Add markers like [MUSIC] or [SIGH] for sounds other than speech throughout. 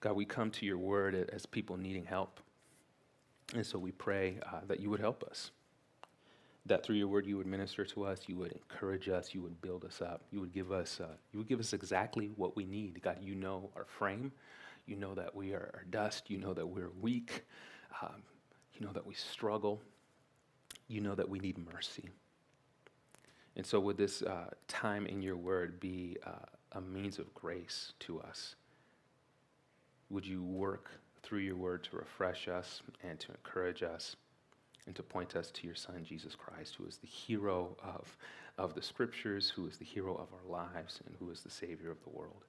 God, we come to your word as people needing help. And so we pray uh, that you would help us. That through your word you would minister to us, you would encourage us, you would build us up, you would give us, uh, you would give us exactly what we need. God, you know our frame, you know that we are dust, you know that we're weak, um, you know that we struggle, you know that we need mercy. And so, would this uh, time in your word be uh, a means of grace to us? Would you work through your word to refresh us and to encourage us and to point us to your Son, Jesus Christ, who is the hero of, of the scriptures, who is the hero of our lives, and who is the Savior of the world?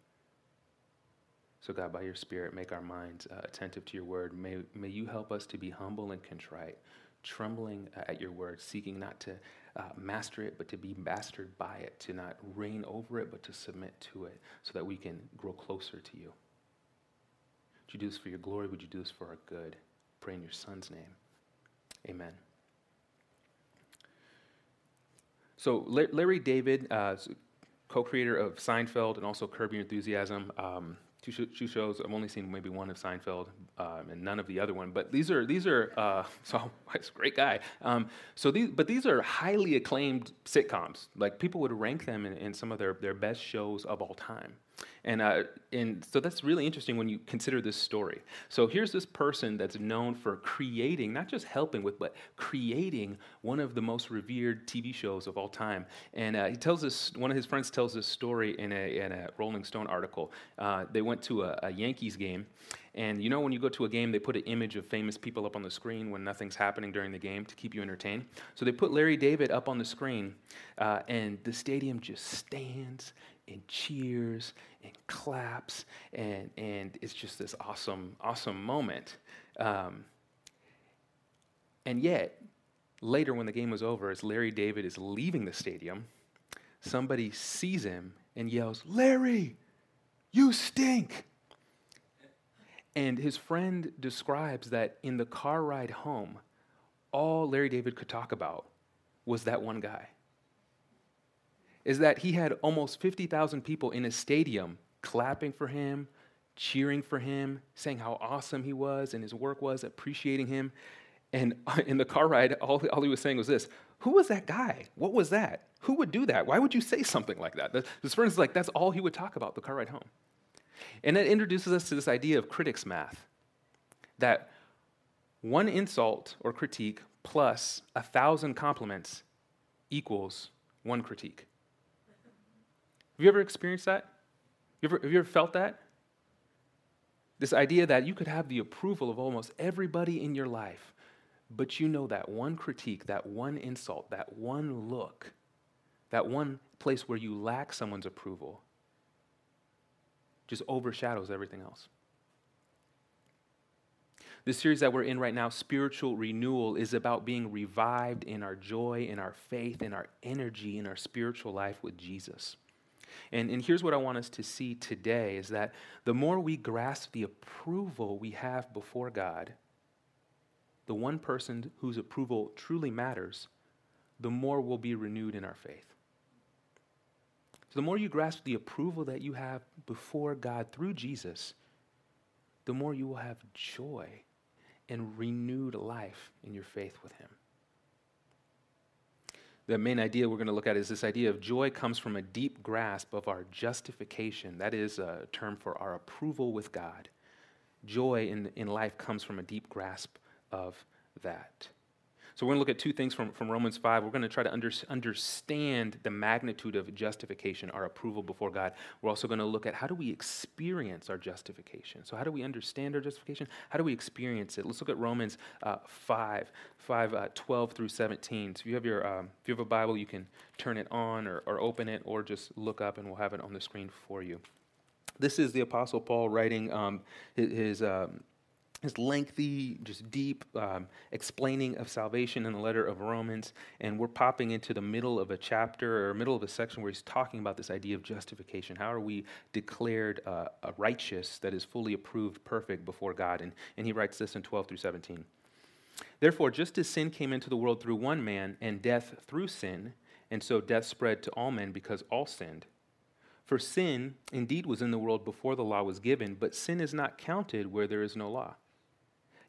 So, God, by your Spirit, make our minds uh, attentive to your word. May, may you help us to be humble and contrite, trembling at your word, seeking not to uh, master it, but to be mastered by it, to not reign over it, but to submit to it, so that we can grow closer to you. Would you do this for your glory? Would you do this for our good? Pray in your Son's name. Amen. So, Larry David, uh, co creator of Seinfeld and also Curb Your Enthusiasm, um, two, two shows. I've only seen maybe one of Seinfeld um, and none of the other one. But these are these are uh, [LAUGHS] so a great guy. Um, so these but these are highly acclaimed sitcoms. Like people would rank them in, in some of their their best shows of all time. And, uh, and so that's really interesting when you consider this story. So here's this person that's known for creating, not just helping with, but creating one of the most revered TV shows of all time. And uh, he tells this, one of his friends tells this story in a, in a Rolling Stone article. Uh, they went to a, a Yankees game, and you know, when you go to a game, they put an image of famous people up on the screen when nothing's happening during the game to keep you entertained. So they put Larry David up on the screen, uh, and the stadium just stands and cheers and claps, and, and it's just this awesome, awesome moment. Um, and yet, later when the game was over, as Larry David is leaving the stadium, somebody sees him and yells, Larry, you stink. And his friend describes that in the car ride home, all Larry David could talk about was that one guy is that he had almost 50,000 people in a stadium clapping for him, cheering for him, saying how awesome he was and his work was, appreciating him. And [LAUGHS] in the car ride, all, all he was saying was this Who was that guy? What was that? Who would do that? Why would you say something like that? His friends like, that's all he would talk about the car ride home. And that introduces us to this idea of critics math that one insult or critique plus a thousand compliments equals one critique. Have you ever experienced that? You ever, have you ever felt that? This idea that you could have the approval of almost everybody in your life, but you know that one critique, that one insult, that one look, that one place where you lack someone's approval just overshadows everything else. The series that we're in right now, Spiritual Renewal, is about being revived in our joy, in our faith, in our energy, in our spiritual life with Jesus. And, and here's what I want us to see today is that the more we grasp the approval we have before God, the one person whose approval truly matters, the more we'll be renewed in our faith. So the more you grasp the approval that you have before God through Jesus, the more you will have joy and renewed life in your faith with Him the main idea we're going to look at is this idea of joy comes from a deep grasp of our justification. That is a term for our approval with God. Joy in, in life comes from a deep grasp of that. So we're going to look at two things from, from Romans 5. We're going to try to under, understand the magnitude of justification, our approval before God. We're also going to look at how do we experience our justification. So how do we understand our justification? How do we experience it? Let's look at Romans uh, 5, 5 uh, 12 through 17. So if you have your um, if you have a Bible, you can turn it on or, or open it or just look up and we'll have it on the screen for you. This is the Apostle Paul writing um, his, his um, his lengthy, just deep um, explaining of salvation in the letter of Romans. And we're popping into the middle of a chapter or middle of a section where he's talking about this idea of justification. How are we declared uh, righteous that is fully approved, perfect before God? And, and he writes this in 12 through 17. Therefore, just as sin came into the world through one man, and death through sin, and so death spread to all men because all sinned. For sin indeed was in the world before the law was given, but sin is not counted where there is no law.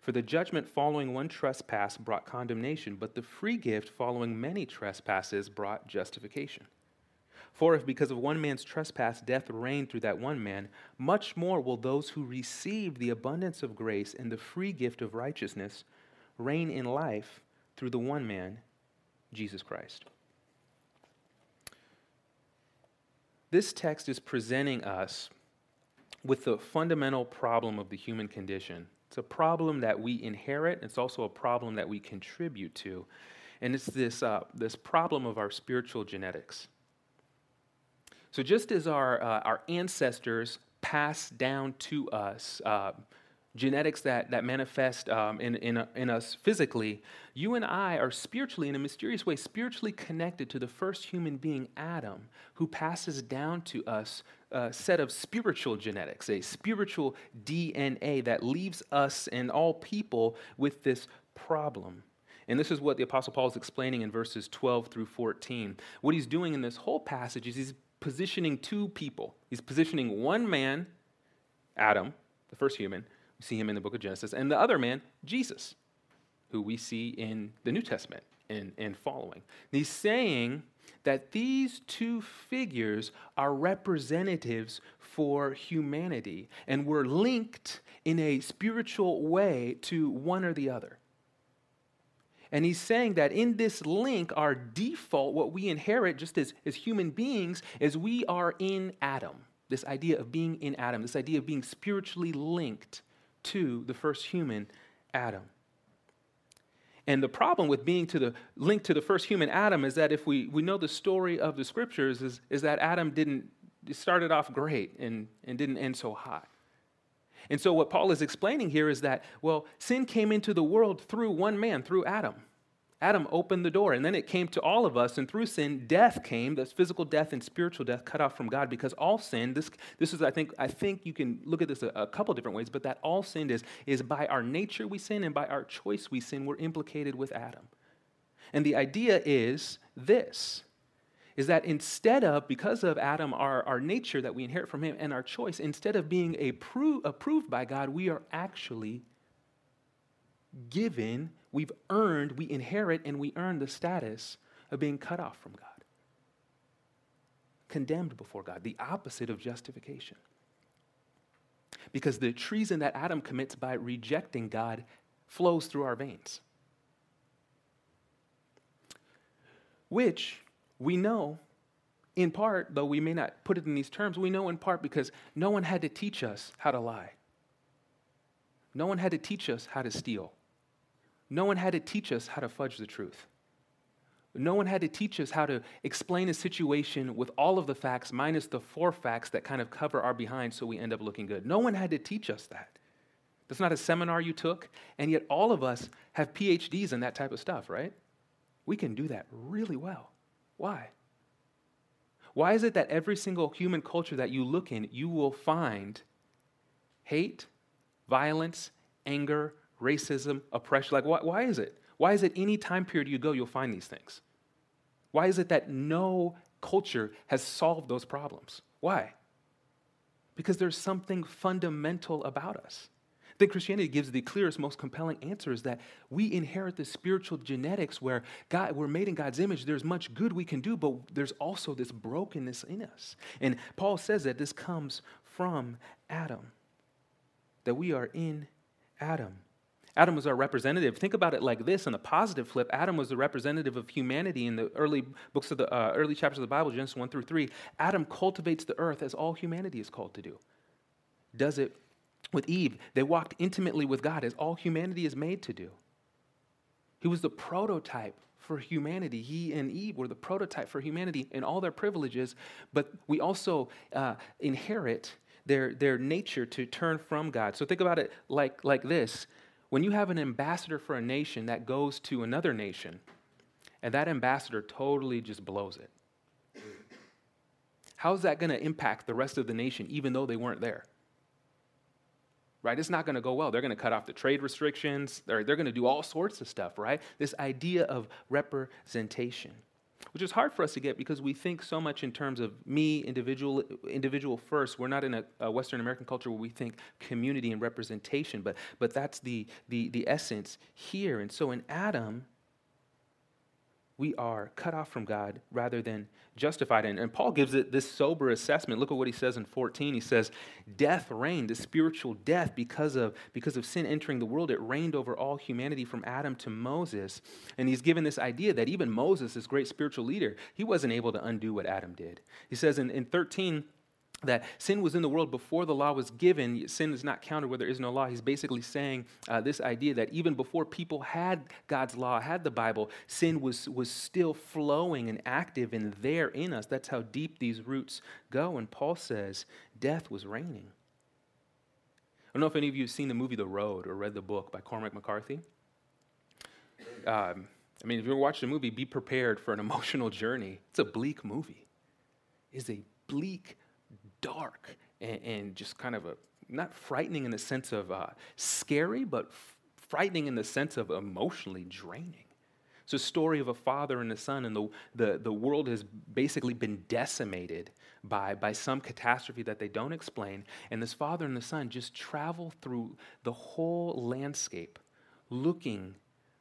For the judgment following one trespass brought condemnation, but the free gift following many trespasses brought justification. For if because of one man's trespass death reigned through that one man, much more will those who receive the abundance of grace and the free gift of righteousness reign in life through the one man, Jesus Christ. This text is presenting us with the fundamental problem of the human condition it's a problem that we inherit. It's also a problem that we contribute to. And it's this, uh, this problem of our spiritual genetics. So, just as our, uh, our ancestors passed down to us uh, genetics that, that manifest um, in, in, in us physically, you and I are spiritually, in a mysterious way, spiritually connected to the first human being, Adam, who passes down to us a set of spiritual genetics, a spiritual DNA that leaves us and all people with this problem. And this is what the Apostle Paul is explaining in verses 12 through 14. What he's doing in this whole passage is he's positioning two people. He's positioning one man, Adam, the first human, we see him in the book of Genesis, and the other man, Jesus, who we see in the New Testament and, and following. And he's saying that these two figures are representatives for humanity and we're linked in a spiritual way to one or the other. And he's saying that in this link, our default, what we inherit just as, as human beings, is we are in Adam. This idea of being in Adam, this idea of being spiritually linked to the first human, Adam. And the problem with being to the link to the first human Adam is that if we, we know the story of the scriptures is, is that Adam didn't started off great and, and didn't end so high. And so what Paul is explaining here is that, well, sin came into the world through one man, through Adam. Adam opened the door, and then it came to all of us, and through sin, death came. That's physical death and spiritual death cut off from God because all sin, this, this is, I think, I think you can look at this a, a couple different ways, but that all sin is, is by our nature we sin, and by our choice we sin. We're implicated with Adam. And the idea is this is that instead of, because of Adam, our, our nature that we inherit from him and our choice, instead of being approved, approved by God, we are actually given we've earned, we inherit, and we earn the status of being cut off from God. Condemned before God, the opposite of justification. Because the treason that Adam commits by rejecting God flows through our veins. Which we know in part, though we may not put it in these terms, we know in part because no one had to teach us how to lie. No one had to teach us how to steal. No one had to teach us how to fudge the truth. No one had to teach us how to explain a situation with all of the facts minus the four facts that kind of cover our behind so we end up looking good. No one had to teach us that. That's not a seminar you took, and yet all of us have PhDs in that type of stuff, right? We can do that really well. Why? Why is it that every single human culture that you look in, you will find hate, violence, anger, racism, oppression. Like, why, why is it? Why is it any time period you go, you'll find these things? Why is it that no culture has solved those problems? Why? Because there's something fundamental about us. I think Christianity gives the clearest, most compelling answer is that we inherit the spiritual genetics where God, we're made in God's image. There's much good we can do, but there's also this brokenness in us. And Paul says that this comes from Adam, that we are in Adam. Adam was our representative. Think about it like this on the positive flip Adam was the representative of humanity in the early books of the uh, early chapters of the Bible, Genesis 1 through 3. Adam cultivates the earth as all humanity is called to do. Does it with Eve. They walked intimately with God as all humanity is made to do. He was the prototype for humanity. He and Eve were the prototype for humanity in all their privileges, but we also uh, inherit their, their nature to turn from God. So think about it like, like this when you have an ambassador for a nation that goes to another nation and that ambassador totally just blows it? How's that going to impact the rest of the nation, even though they weren't there? Right? It's not going to go well. They're going to cut off the trade restrictions. They're, they're going to do all sorts of stuff, right? This idea of representation, which is hard for us to get because we think so much in terms of me, individual, individual first. We're not in a, a Western American culture where we think community and representation, but, but that's the, the, the essence here. And so in Adam, we are cut off from God rather than justified. And, and, Paul gives it this sober assessment. Look at what he says in 14. He says, Death reigned, the spiritual death, because of, because of sin entering the world. It reigned over all humanity from Adam to Moses. And he's given this idea that even Moses, this great spiritual leader, he wasn't able to undo what Adam did. He says in, in 13, that sin was in the world before the law was given. Sin is not counted where there is no law. He's basically saying uh, this idea that even before people had God's law, had the Bible, sin was, was still flowing and active and there in us. That's how deep these roots go. And Paul says death was reigning. I don't know if any of you have seen the movie The Road or read the book by Cormac McCarthy. Um, I mean, if you ever watched the movie, be prepared for an [LAUGHS] emotional journey. It's a bleak movie. It's a bleak dark and, and just kind of a not frightening in the sense of uh, scary, but f- frightening in the sense of emotionally draining. It's a story of a father and a son, and the, the, the world has basically been decimated by, by some catastrophe that they don't explain. And this father and the son just travel through the whole landscape looking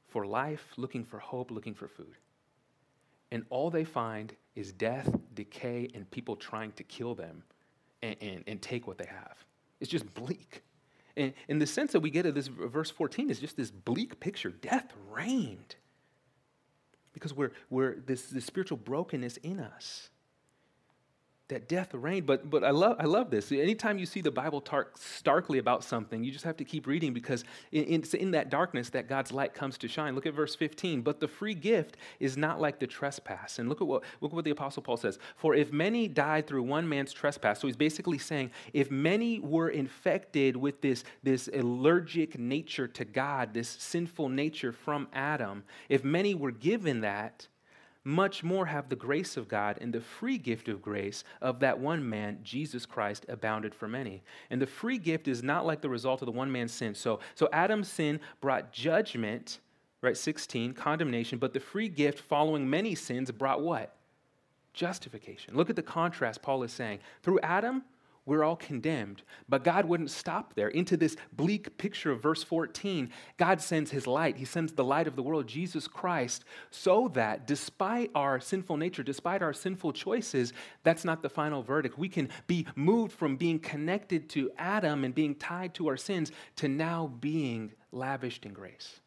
for life, looking for hope, looking for food. And all they find is death, decay, and people trying to kill them and, and, and take what they have. It's just bleak. And, and the sense that we get of this verse 14 is just this bleak picture. Death reigned because we're, we're this, this spiritual brokenness in us that death reigned. But, but I, love, I love this. Anytime you see the Bible talk starkly about something, you just have to keep reading because it's in that darkness that God's light comes to shine. Look at verse 15. But the free gift is not like the trespass. And look at what, look at what the Apostle Paul says. For if many died through one man's trespass, so he's basically saying if many were infected with this, this allergic nature to God, this sinful nature from Adam, if many were given that, much more have the grace of God and the free gift of grace of that one man, Jesus Christ, abounded for many. And the free gift is not like the result of the one man's sin. So, so Adam's sin brought judgment, right? 16, condemnation, but the free gift following many sins brought what? Justification. Look at the contrast Paul is saying. Through Adam, we're all condemned. But God wouldn't stop there. Into this bleak picture of verse 14, God sends his light. He sends the light of the world, Jesus Christ, so that despite our sinful nature, despite our sinful choices, that's not the final verdict. We can be moved from being connected to Adam and being tied to our sins to now being lavished in grace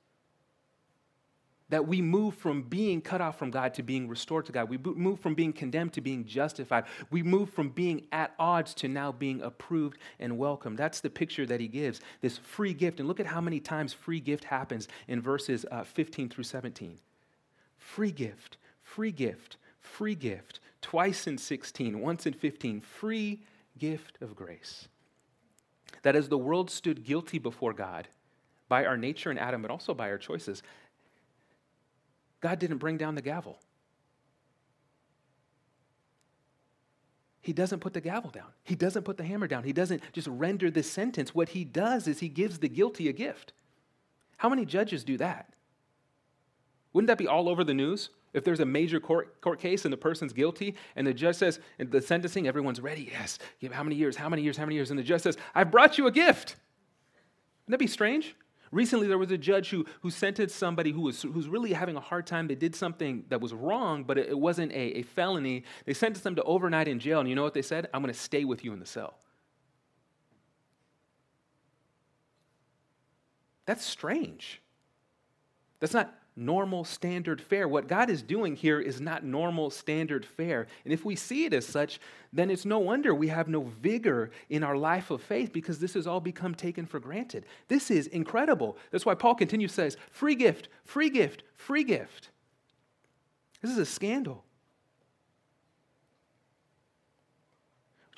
that we move from being cut off from God to being restored to God. We move from being condemned to being justified. We move from being at odds to now being approved and welcomed. That's the picture that he gives, this free gift. And look at how many times free gift happens in verses uh, 15 through 17. Free gift, free gift, free gift. Twice in 16, once in 15. Free gift of grace. That as the world stood guilty before God, by our nature in Adam, but also by our choices, God didn't bring down the gavel. He doesn't put the gavel down. He doesn't put the hammer down. He doesn't just render the sentence. What he does is he gives the guilty a gift. How many judges do that? Wouldn't that be all over the news? If there's a major court, court case and the person's guilty, and the judge says, in the sentencing, everyone's ready. Yes. How many years? How many years? How many years? And the judge says, I've brought you a gift. Wouldn't that be strange? Recently, there was a judge who, who sentenced somebody who was who's really having a hard time. They did something that was wrong, but it, it wasn't a, a felony. They sentenced them to overnight in jail, and you know what they said? I'm going to stay with you in the cell. That's strange. That's not normal standard fare. What God is doing here is not normal standard fare. And if we see it as such, then it's no wonder we have no vigor in our life of faith because this has all become taken for granted. This is incredible. That's why Paul continues says, free gift, free gift, free gift. This is a scandal.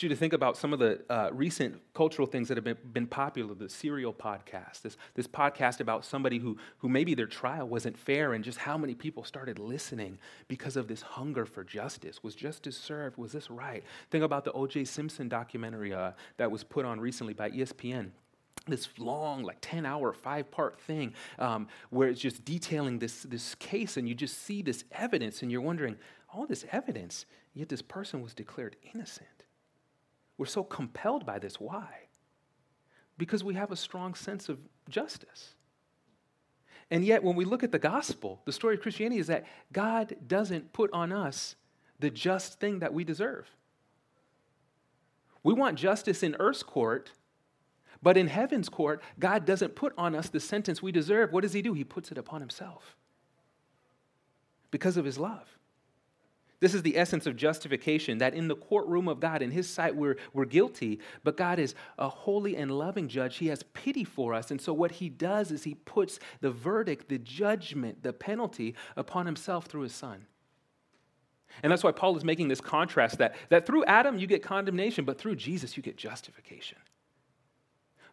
You to think about some of the uh, recent cultural things that have been, been popular the serial podcast this, this podcast about somebody who, who maybe their trial wasn't fair and just how many people started listening because of this hunger for justice. Was justice served? Was this right? Think about the oj simpson documentary uh, that was put on recently by espn this long, like 10 hour, five part thing um, where it's just detailing this, this case, and you just see this evidence, and you're wondering, all this evidence, yet this person was declared innocent. We're so compelled by this. Why? Because we have a strong sense of justice. And yet, when we look at the gospel, the story of Christianity is that God doesn't put on us the just thing that we deserve. We want justice in earth's court, but in heaven's court, God doesn't put on us the sentence we deserve. What does He do? He puts it upon Himself because of His love. This is the essence of justification that in the courtroom of God, in His sight, we're, we're guilty, but God is a holy and loving judge. He has pity for us. And so, what He does is He puts the verdict, the judgment, the penalty upon Himself through His Son. And that's why Paul is making this contrast that, that through Adam you get condemnation, but through Jesus you get justification.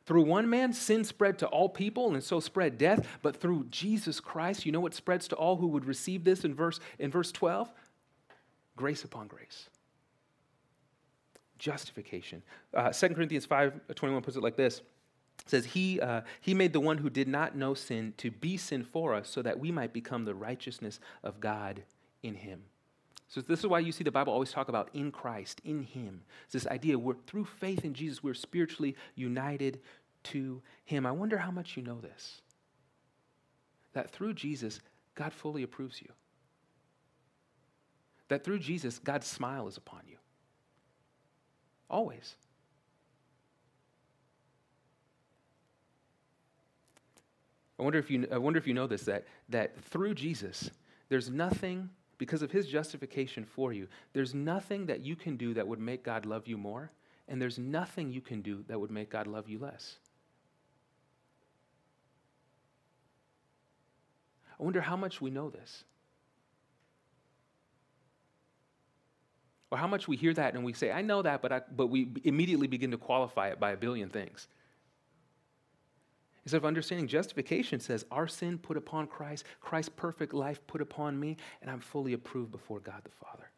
Through one man, sin spread to all people, and so spread death. But through Jesus Christ, you know what spreads to all who would receive this in verse, in verse 12? Grace upon grace. Justification. Uh, 2 Corinthians 5 21 puts it like this. It says, he, uh, he made the one who did not know sin to be sin for us so that we might become the righteousness of God in him. So this is why you see the Bible always talk about in Christ, in Him. It's this idea we're through faith in Jesus, we're spiritually united to Him. I wonder how much you know this. That through Jesus, God fully approves you. That through Jesus, God's smile is upon you. Always. I wonder if you, I wonder if you know this that, that through Jesus, there's nothing because of his justification for you, there's nothing that you can do that would make God love you more, and there's nothing you can do that would make God love you less. I wonder how much we know this. Or how much we hear that and we say, I know that, but, I, but we immediately begin to qualify it by a billion things. Instead of understanding justification says, Our sin put upon Christ, Christ's perfect life put upon me, and I'm fully approved before God the Father.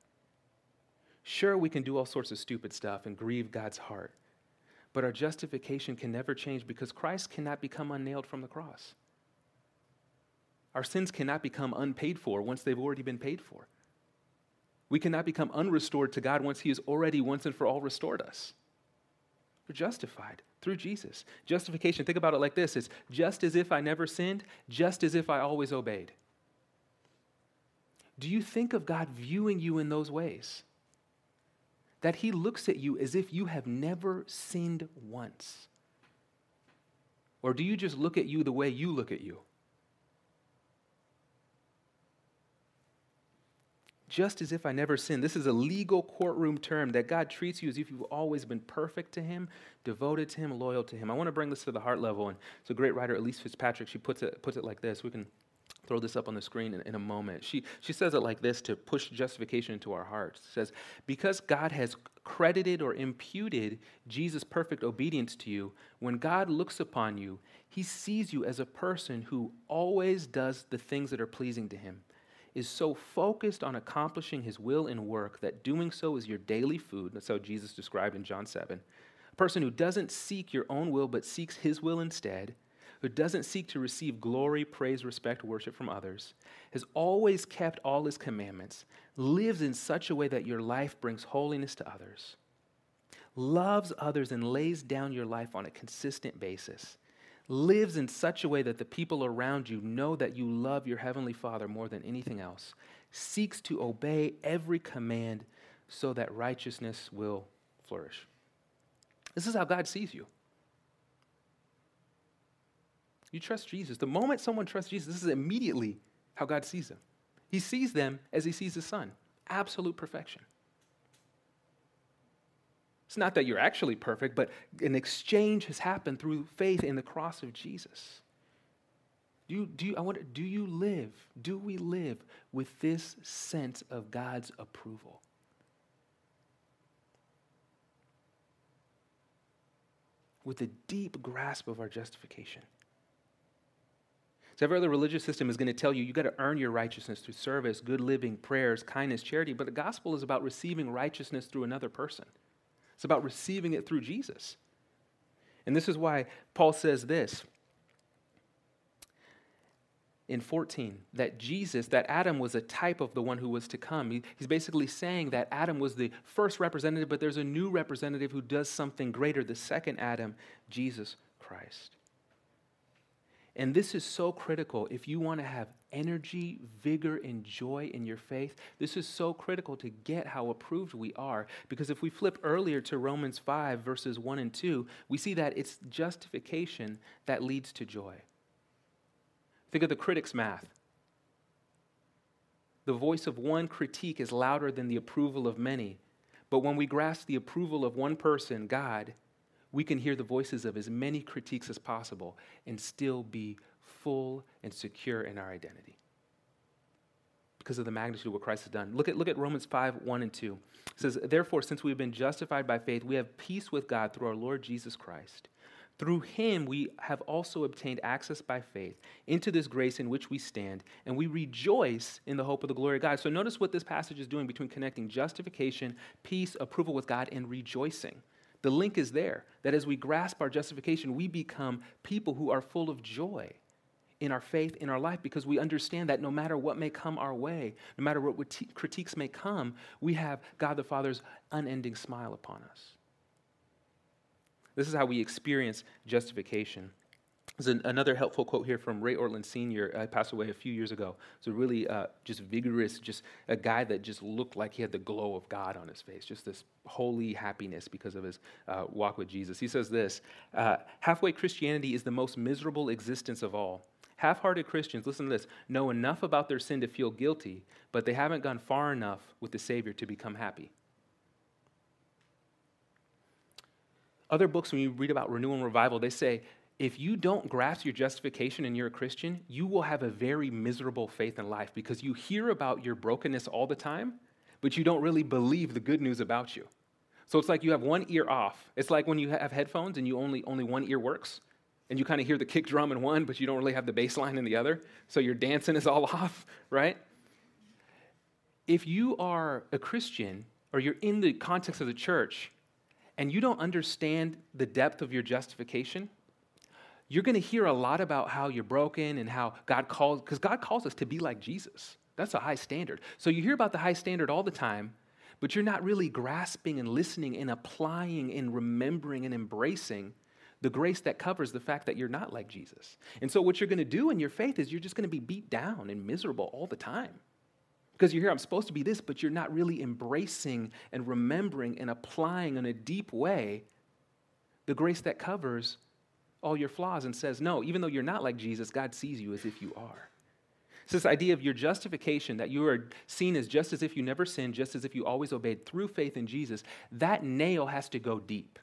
Sure, we can do all sorts of stupid stuff and grieve God's heart, but our justification can never change because Christ cannot become unnailed from the cross. Our sins cannot become unpaid for once they've already been paid for. We cannot become unrestored to God once He has already once and for all restored us. We're justified through Jesus. Justification, think about it like this it's just as if I never sinned, just as if I always obeyed. Do you think of God viewing you in those ways? That He looks at you as if you have never sinned once? Or do you just look at you the way you look at you? Just as if I never sinned. This is a legal courtroom term that God treats you as if you've always been perfect to Him, devoted to Him, loyal to Him. I want to bring this to the heart level, and it's a great writer, Elyse Fitzpatrick. She puts it, puts it like this. We can throw this up on the screen in, in, a moment. She, she says it like this to push justification into our hearts. It says, Because God has credited or imputed Jesus' perfect obedience to you, when God looks upon you, he sees you as a person who always does the things that are pleasing to him is so focused on accomplishing his will and work that doing so is your daily food. That's how Jesus described in John 7. A person who doesn't seek your own will but seeks his will instead, who doesn't seek to receive glory, praise, respect, worship from others, has always kept all his commandments, lives in such a way that your life brings holiness to others, loves others, and lays down your life on a consistent basis lives in such a way that the people around you know that you love your Heavenly Father more than anything else, seeks to obey every command so that righteousness will flourish. This is how God sees you. You trust Jesus. The moment someone trusts Jesus, this is immediately how God sees them. He sees them as he sees his son absolute perfection. It's not that you're actually perfect, but an exchange has happened through faith in the cross of Jesus. Do you, do you, I wonder, do you live, do we live with this sense of God's approval? with a deep grasp of our justification. So every other religious system is going to tell you you got to earn your righteousness through service, good living, prayers, kindness, charity. But the gospel is about receiving righteousness through another person. It's about receiving it through Jesus. And this is why Paul says this in 14 that Jesus, that Adam was a type of the one who was to come. He, he's basically saying that Adam was the first representative, but there's a new representative who does something greater, the second Adam, Jesus Christ. And this is so critical if you want to have energy, vigor, and joy in your faith. This is so critical to get how approved we are. Because if we flip earlier to Romans 5, verses 1 and 2, we see that it's justification that leads to joy. Think of the critic's math. The voice of one critique is louder than the approval of many. But when we grasp the approval of one person, God, we can hear the voices of as many critiques as possible and still be full and secure in our identity because of the magnitude of what Christ has done. Look at, look at Romans 5 1 and 2. It says, Therefore, since we have been justified by faith, we have peace with God through our Lord Jesus Christ. Through him, we have also obtained access by faith into this grace in which we stand, and we rejoice in the hope of the glory of God. So, notice what this passage is doing between connecting justification, peace, approval with God, and rejoicing. The link is there that as we grasp our justification, we become people who are full of joy in our faith, in our life, because we understand that no matter what may come our way, no matter what critiques may come, we have God the Father's unending smile upon us. This is how we experience justification. There's an, another helpful quote here from Ray Ortlund Sr. I passed away a few years ago. A really uh, just vigorous, just a guy that just looked like he had the glow of God on his face, just this holy happiness because of his uh, walk with Jesus. He says this uh, Halfway Christianity is the most miserable existence of all. Half hearted Christians, listen to this, know enough about their sin to feel guilty, but they haven't gone far enough with the Savior to become happy. Other books, when you read about renewal and revival, they say if you don't grasp your justification and you're a Christian, you will have a very miserable faith in life because you hear about your brokenness all the time, but you don't really believe the good news about you. So it's like you have one ear off. It's like when you have headphones and you only only one ear works, and you kind of hear the kick drum in one, but you don't really have the bass line in the other. So your dancing is all [LAUGHS] off, right? If you are a Christian or you're in the context of the church and you don't understand the depth of your justification, you're going to hear a lot about how you're broken and how God calls, because God calls us to be like Jesus. That's a high standard. So you hear about the high standard all the time, but you're not really grasping and listening and applying and remembering and embracing the grace that covers the fact that you're not like Jesus. And so what you're going to do in your faith is you're just going to be beat down and miserable all the time. Because you hear, I'm supposed to be this, but you're not really embracing and remembering and applying in a deep way the grace that covers all your flaws and says, no, even though you're not like Jesus, God sees you as if you are. It's this idea of your justification, that you are seen as just as if you never sinned, just as if you always obeyed through faith in Jesus. That nail has to go deep.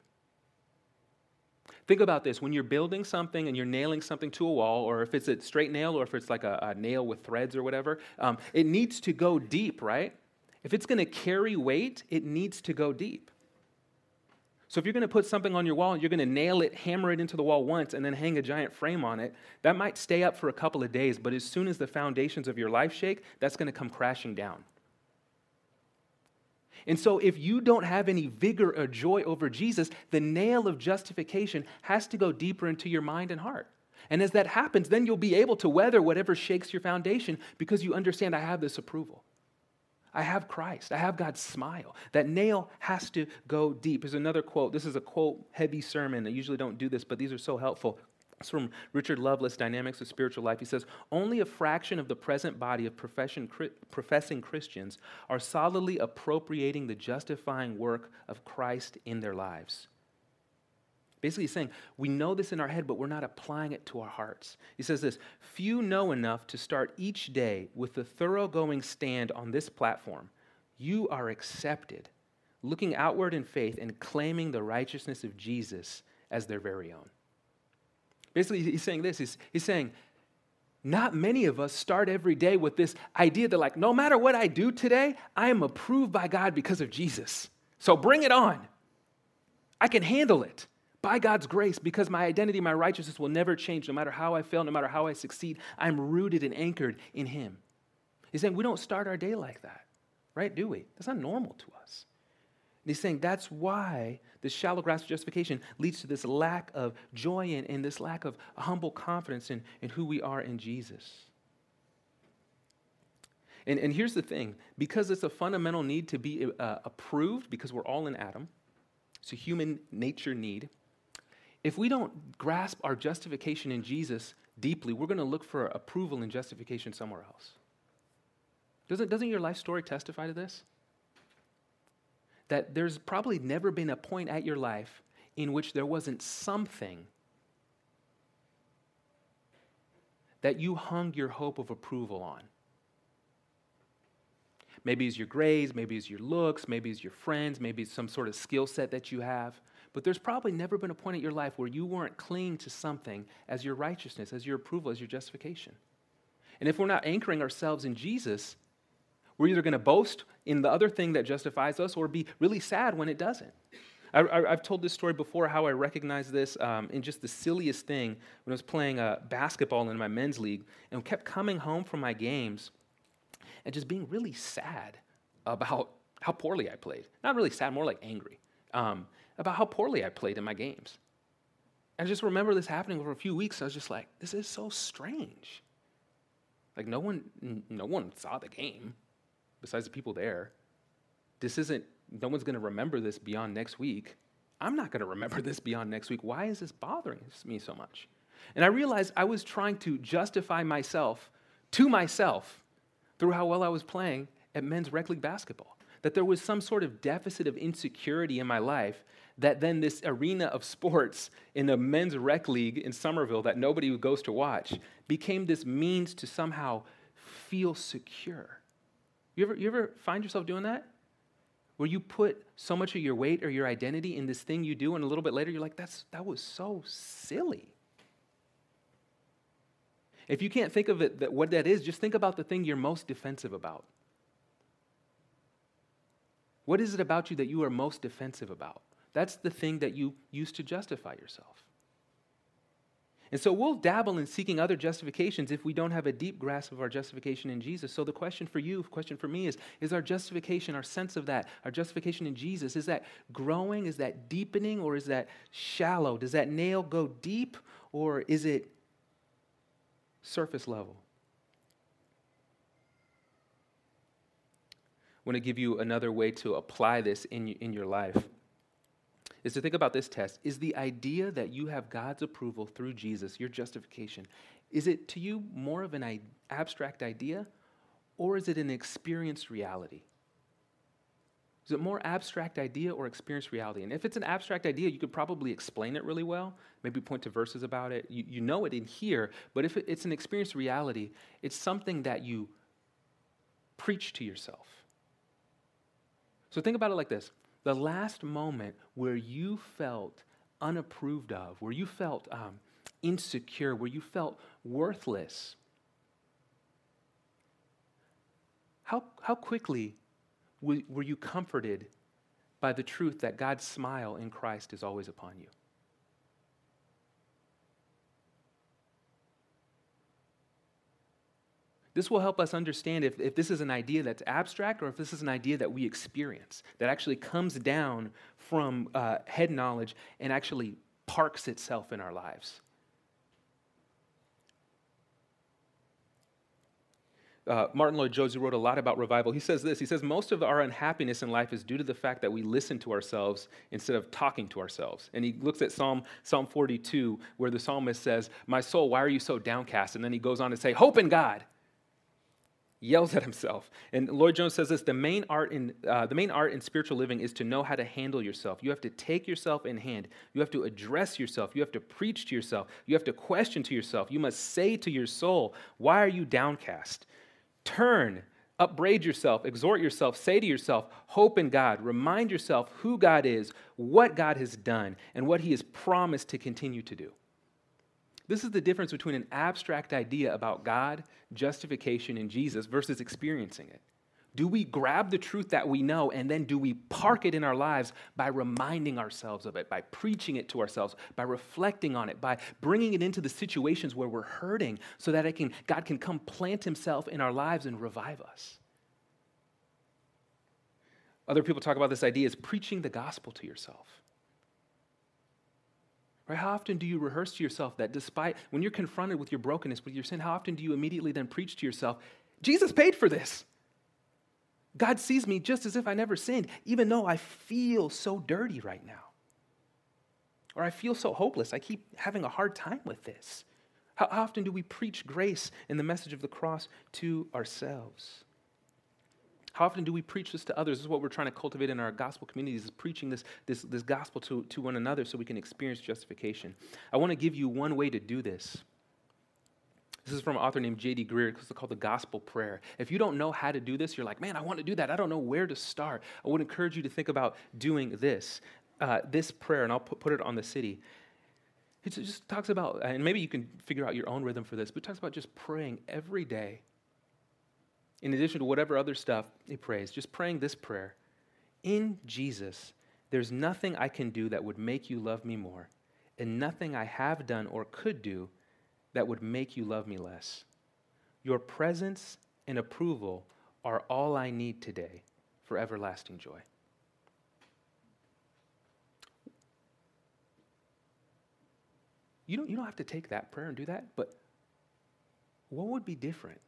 Think about this when you're building something and you're nailing something to a wall, or if it's a straight nail or if it's like a, a nail with threads or whatever, um, it needs to go deep, right? If it's going to carry weight, it needs to go deep. So if you're going to put something on your wall you're going to nail it, hammer it into the wall once, and then hang a giant frame on it, that might stay up for a couple of days, but as soon as the foundations of your life shake, that's going to come crashing down. And so, if you don't have any vigor or joy over Jesus, the nail of justification has to go deeper into your mind and heart. And as that happens, then you'll be able to weather whatever shakes your foundation because you understand I have this approval. I have Christ. I have God's smile. That nail has to go deep. There's another quote. This is a quote heavy sermon. I usually don't do this, but these are so helpful. It's from Richard Lovelace, Dynamics of Spiritual Life. He says, Only a fraction of the present body of professing Christians are solidly appropriating the justifying work of Christ in their lives. Basically, he's saying, we know this in our head, but we're not applying it to our hearts. He says this Few know enough to start each day with a thoroughgoing stand on this platform. You are accepted, looking outward in faith and claiming the righteousness of Jesus as their very own. Basically, he's saying this he's, he's saying, not many of us start every day with this idea that, like, no matter what I do today, I am approved by God because of Jesus. So bring it on. I can handle it. By God's grace, because my identity, my righteousness will never change, no matter how I fail, no matter how I succeed, I'm rooted and anchored in Him. He's saying we don't start our day like that, right? Do we? That's not normal to us. And he's saying that's why this shallow grasp of justification leads to this lack of joy in and this lack of humble confidence in, in who we are in Jesus. And, and here's the thing because it's a fundamental need to be uh, approved, because we're all in Adam, it's a human nature need. If we don't grasp our justification in Jesus deeply, we're going to look for approval and justification somewhere else. Doesn't, doesn't your life story testify to this? That there's probably never been a point at your life in which there wasn't something that you hung your hope of approval on. Maybe it's your grades, maybe it's your looks, maybe it's your friends, maybe it's some sort of skill set that you have. But there's probably never been a point in your life where you weren't clinging to something as your righteousness, as your approval, as your justification. And if we're not anchoring ourselves in Jesus, we're either going to boast in the other thing that justifies us or be really sad when it doesn't. I, have told this story before how I recognized this um, in just the silliest thing when I was playing uh, basketball in my men's league and kept coming home from my games and just being really sad about how poorly I played. Not really sad, more like angry um, about how poorly I played in my games. And I just remember this happening over a few weeks. I was just like, this is so strange. Like no one, no one saw the game besides the people there. This isn't, no one's going to remember this beyond next week. I'm not going to remember [LAUGHS] this beyond next week. Why is this bothering me so much? And I realized I was trying to justify myself to myself through how well I was playing at men's rec league basketball. That there was some sort of deficit of insecurity in my life that then this arena of sports in the men's rec league in Somerville that nobody goes to watch became this means to somehow feel secure. You ever, you ever find yourself doing that? Where you put so much of your weight or your identity in this thing you do, and a little bit later you're like, That's, that was so silly. If you can't think of it, that what that is, just think about the thing you're most defensive about. What is it about you that you are most defensive about? That's the thing that you use to justify yourself. And so we'll dabble in seeking other justifications if we don't have a deep grasp of our justification in Jesus. So the question for you, question for me is is our justification, our sense of that, our justification in Jesus, is that growing, is that deepening, or is that shallow? Does that nail go deep, or is it surface level. I want to give you another way to apply this in, in your life is to think about this test. Is the idea that you have God's approval through Jesus, your justification, is it to you more of an abstract idea or is it an experienced reality? Is it more abstract idea or experienced reality? And if it's an abstract idea, you could probably explain it really well, maybe point to verses about it. You, you know it in here, but if it's an experienced reality, it's something that you preach to yourself. So think about it like this the last moment where you felt unapproved of, where you felt um, insecure, where you felt worthless, how, how quickly were you comforted by the truth that God's smile in Christ is always upon you? This will help us understand if, if this is an idea that's abstract or if this is an idea that we experience, that actually comes down from uh, head knowledge and actually parks itself in our lives. uh, Martyn Lloyd-Jones, who wrote a lot about revival, he says this. He says, Most of our unhappiness in life is due to the fact that we listen to ourselves instead of talking to ourselves. And he looks at Psalm, Psalm 42, where the psalmist says, My soul, why are you so downcast? And then he goes on to say, Hope in God. Yells at himself. And Lloyd-Jones says this the main, art in, uh, the main art in spiritual living is to know how to handle yourself. You have to take yourself in hand. You have to address yourself. You have to preach to yourself. You have to question to yourself. You must say to your soul, Why are you downcast? Turn, upbraid yourself, exhort yourself, say to yourself, hope in God. Remind yourself who God is, what God has done, and what He has promised to continue to do. This is the difference between an abstract idea about God, justification, and Jesus versus experiencing it. Do we grab the truth that we know and then do we park it in our lives by reminding ourselves of it, by preaching it to ourselves, by reflecting on it, by bringing it into the situations where we're hurting so that can, God can come plant himself in our lives and revive us? Other people talk about this idea as preaching the gospel to yourself. Right? How often do you rehearse to yourself that despite when you're confronted with your brokenness, with your sin, how often do you immediately then preach to yourself, Jesus paid for this? God sees me just as if I never sinned, even though I feel so dirty right now. Or I feel so hopeless. I keep having a hard time with this. How often do we preach grace and the message of the cross to ourselves? How often do we preach this to others? This is what we're trying to cultivate in our gospel communities, is preaching this, this, this gospel to, to one another so we can experience justification. I want to give you one way to do this. This is from an author named J.D. Greear. It's called the Gospel Prayer. If you don't know how to do this, you're like, man, I want to do that. I don't know where to start. I would encourage you to think about doing this, uh, this prayer, and I'll put, put it on the city. It just talks about, and maybe you can figure out your own rhythm for this, but it talks about just praying every day. In addition to whatever other stuff he prays, just praying this prayer In Jesus, there's nothing I can do that would make you love me more, and nothing I have done or could do that would make you love me less. Your presence and approval are all I need today for everlasting joy. You don't, you don't have to take that prayer and do that, but what would be different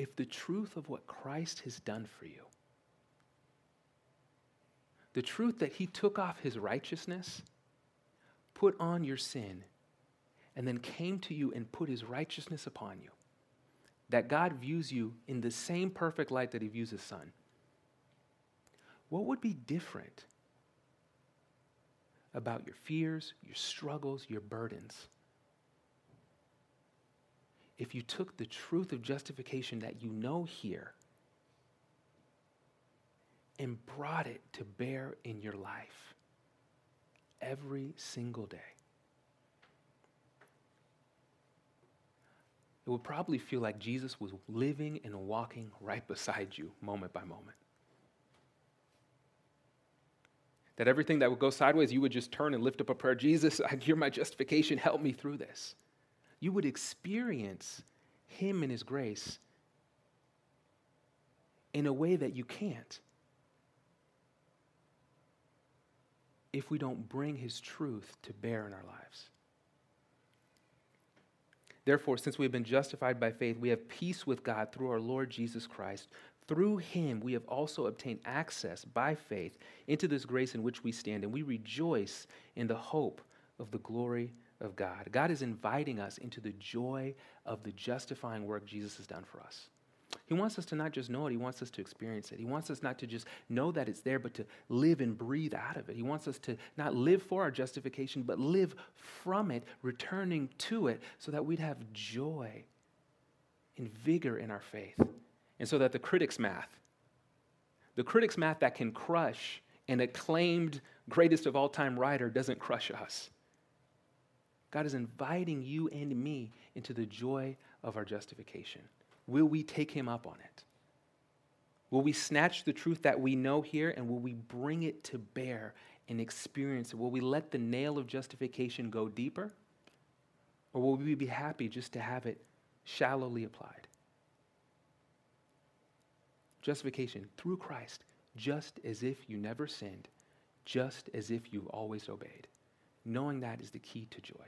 if the truth of what Christ has done for you, the truth that he took off his righteousness put on your sin, and then came to you and put his righteousness upon you. That God views you in the same perfect light that he views his son. What would be different about your fears, your struggles, your burdens? If you took the truth of justification that you know here and brought it to bear in your life every single day. It would probably feel like Jesus was living and walking right beside you moment by moment. That everything that would go sideways, you would just turn and lift up a prayer Jesus, I hear my justification, help me through this. You would experience Him and His grace in a way that you can't if we don't bring his truth to bear in our lives. Therefore, since we have been justified by faith, we have peace with God through our Lord Jesus Christ. Through him, we have also obtained access by faith into this grace in which we stand, and we rejoice in the hope of the glory of God. God is inviting us into the joy of the justifying work Jesus has done for us. He wants us to not just know it, He wants us to experience it. He wants us not to just know that it's there, but to live and breathe out of it. He wants us to not live for our justification, but live from it, returning to it, so that we'd have joy and vigor in our faith. And so that the critic's math, the critic's math that can crush an acclaimed greatest of all time writer, doesn't crush us. God is inviting you and me into the joy of our justification. Will we take him up on it? Will we snatch the truth that we know here and will we bring it to bear and experience it? Will we let the nail of justification go deeper? Or will we be happy just to have it shallowly applied? Justification through Christ, just as if you never sinned, just as if you've always obeyed. Knowing that is the key to joy.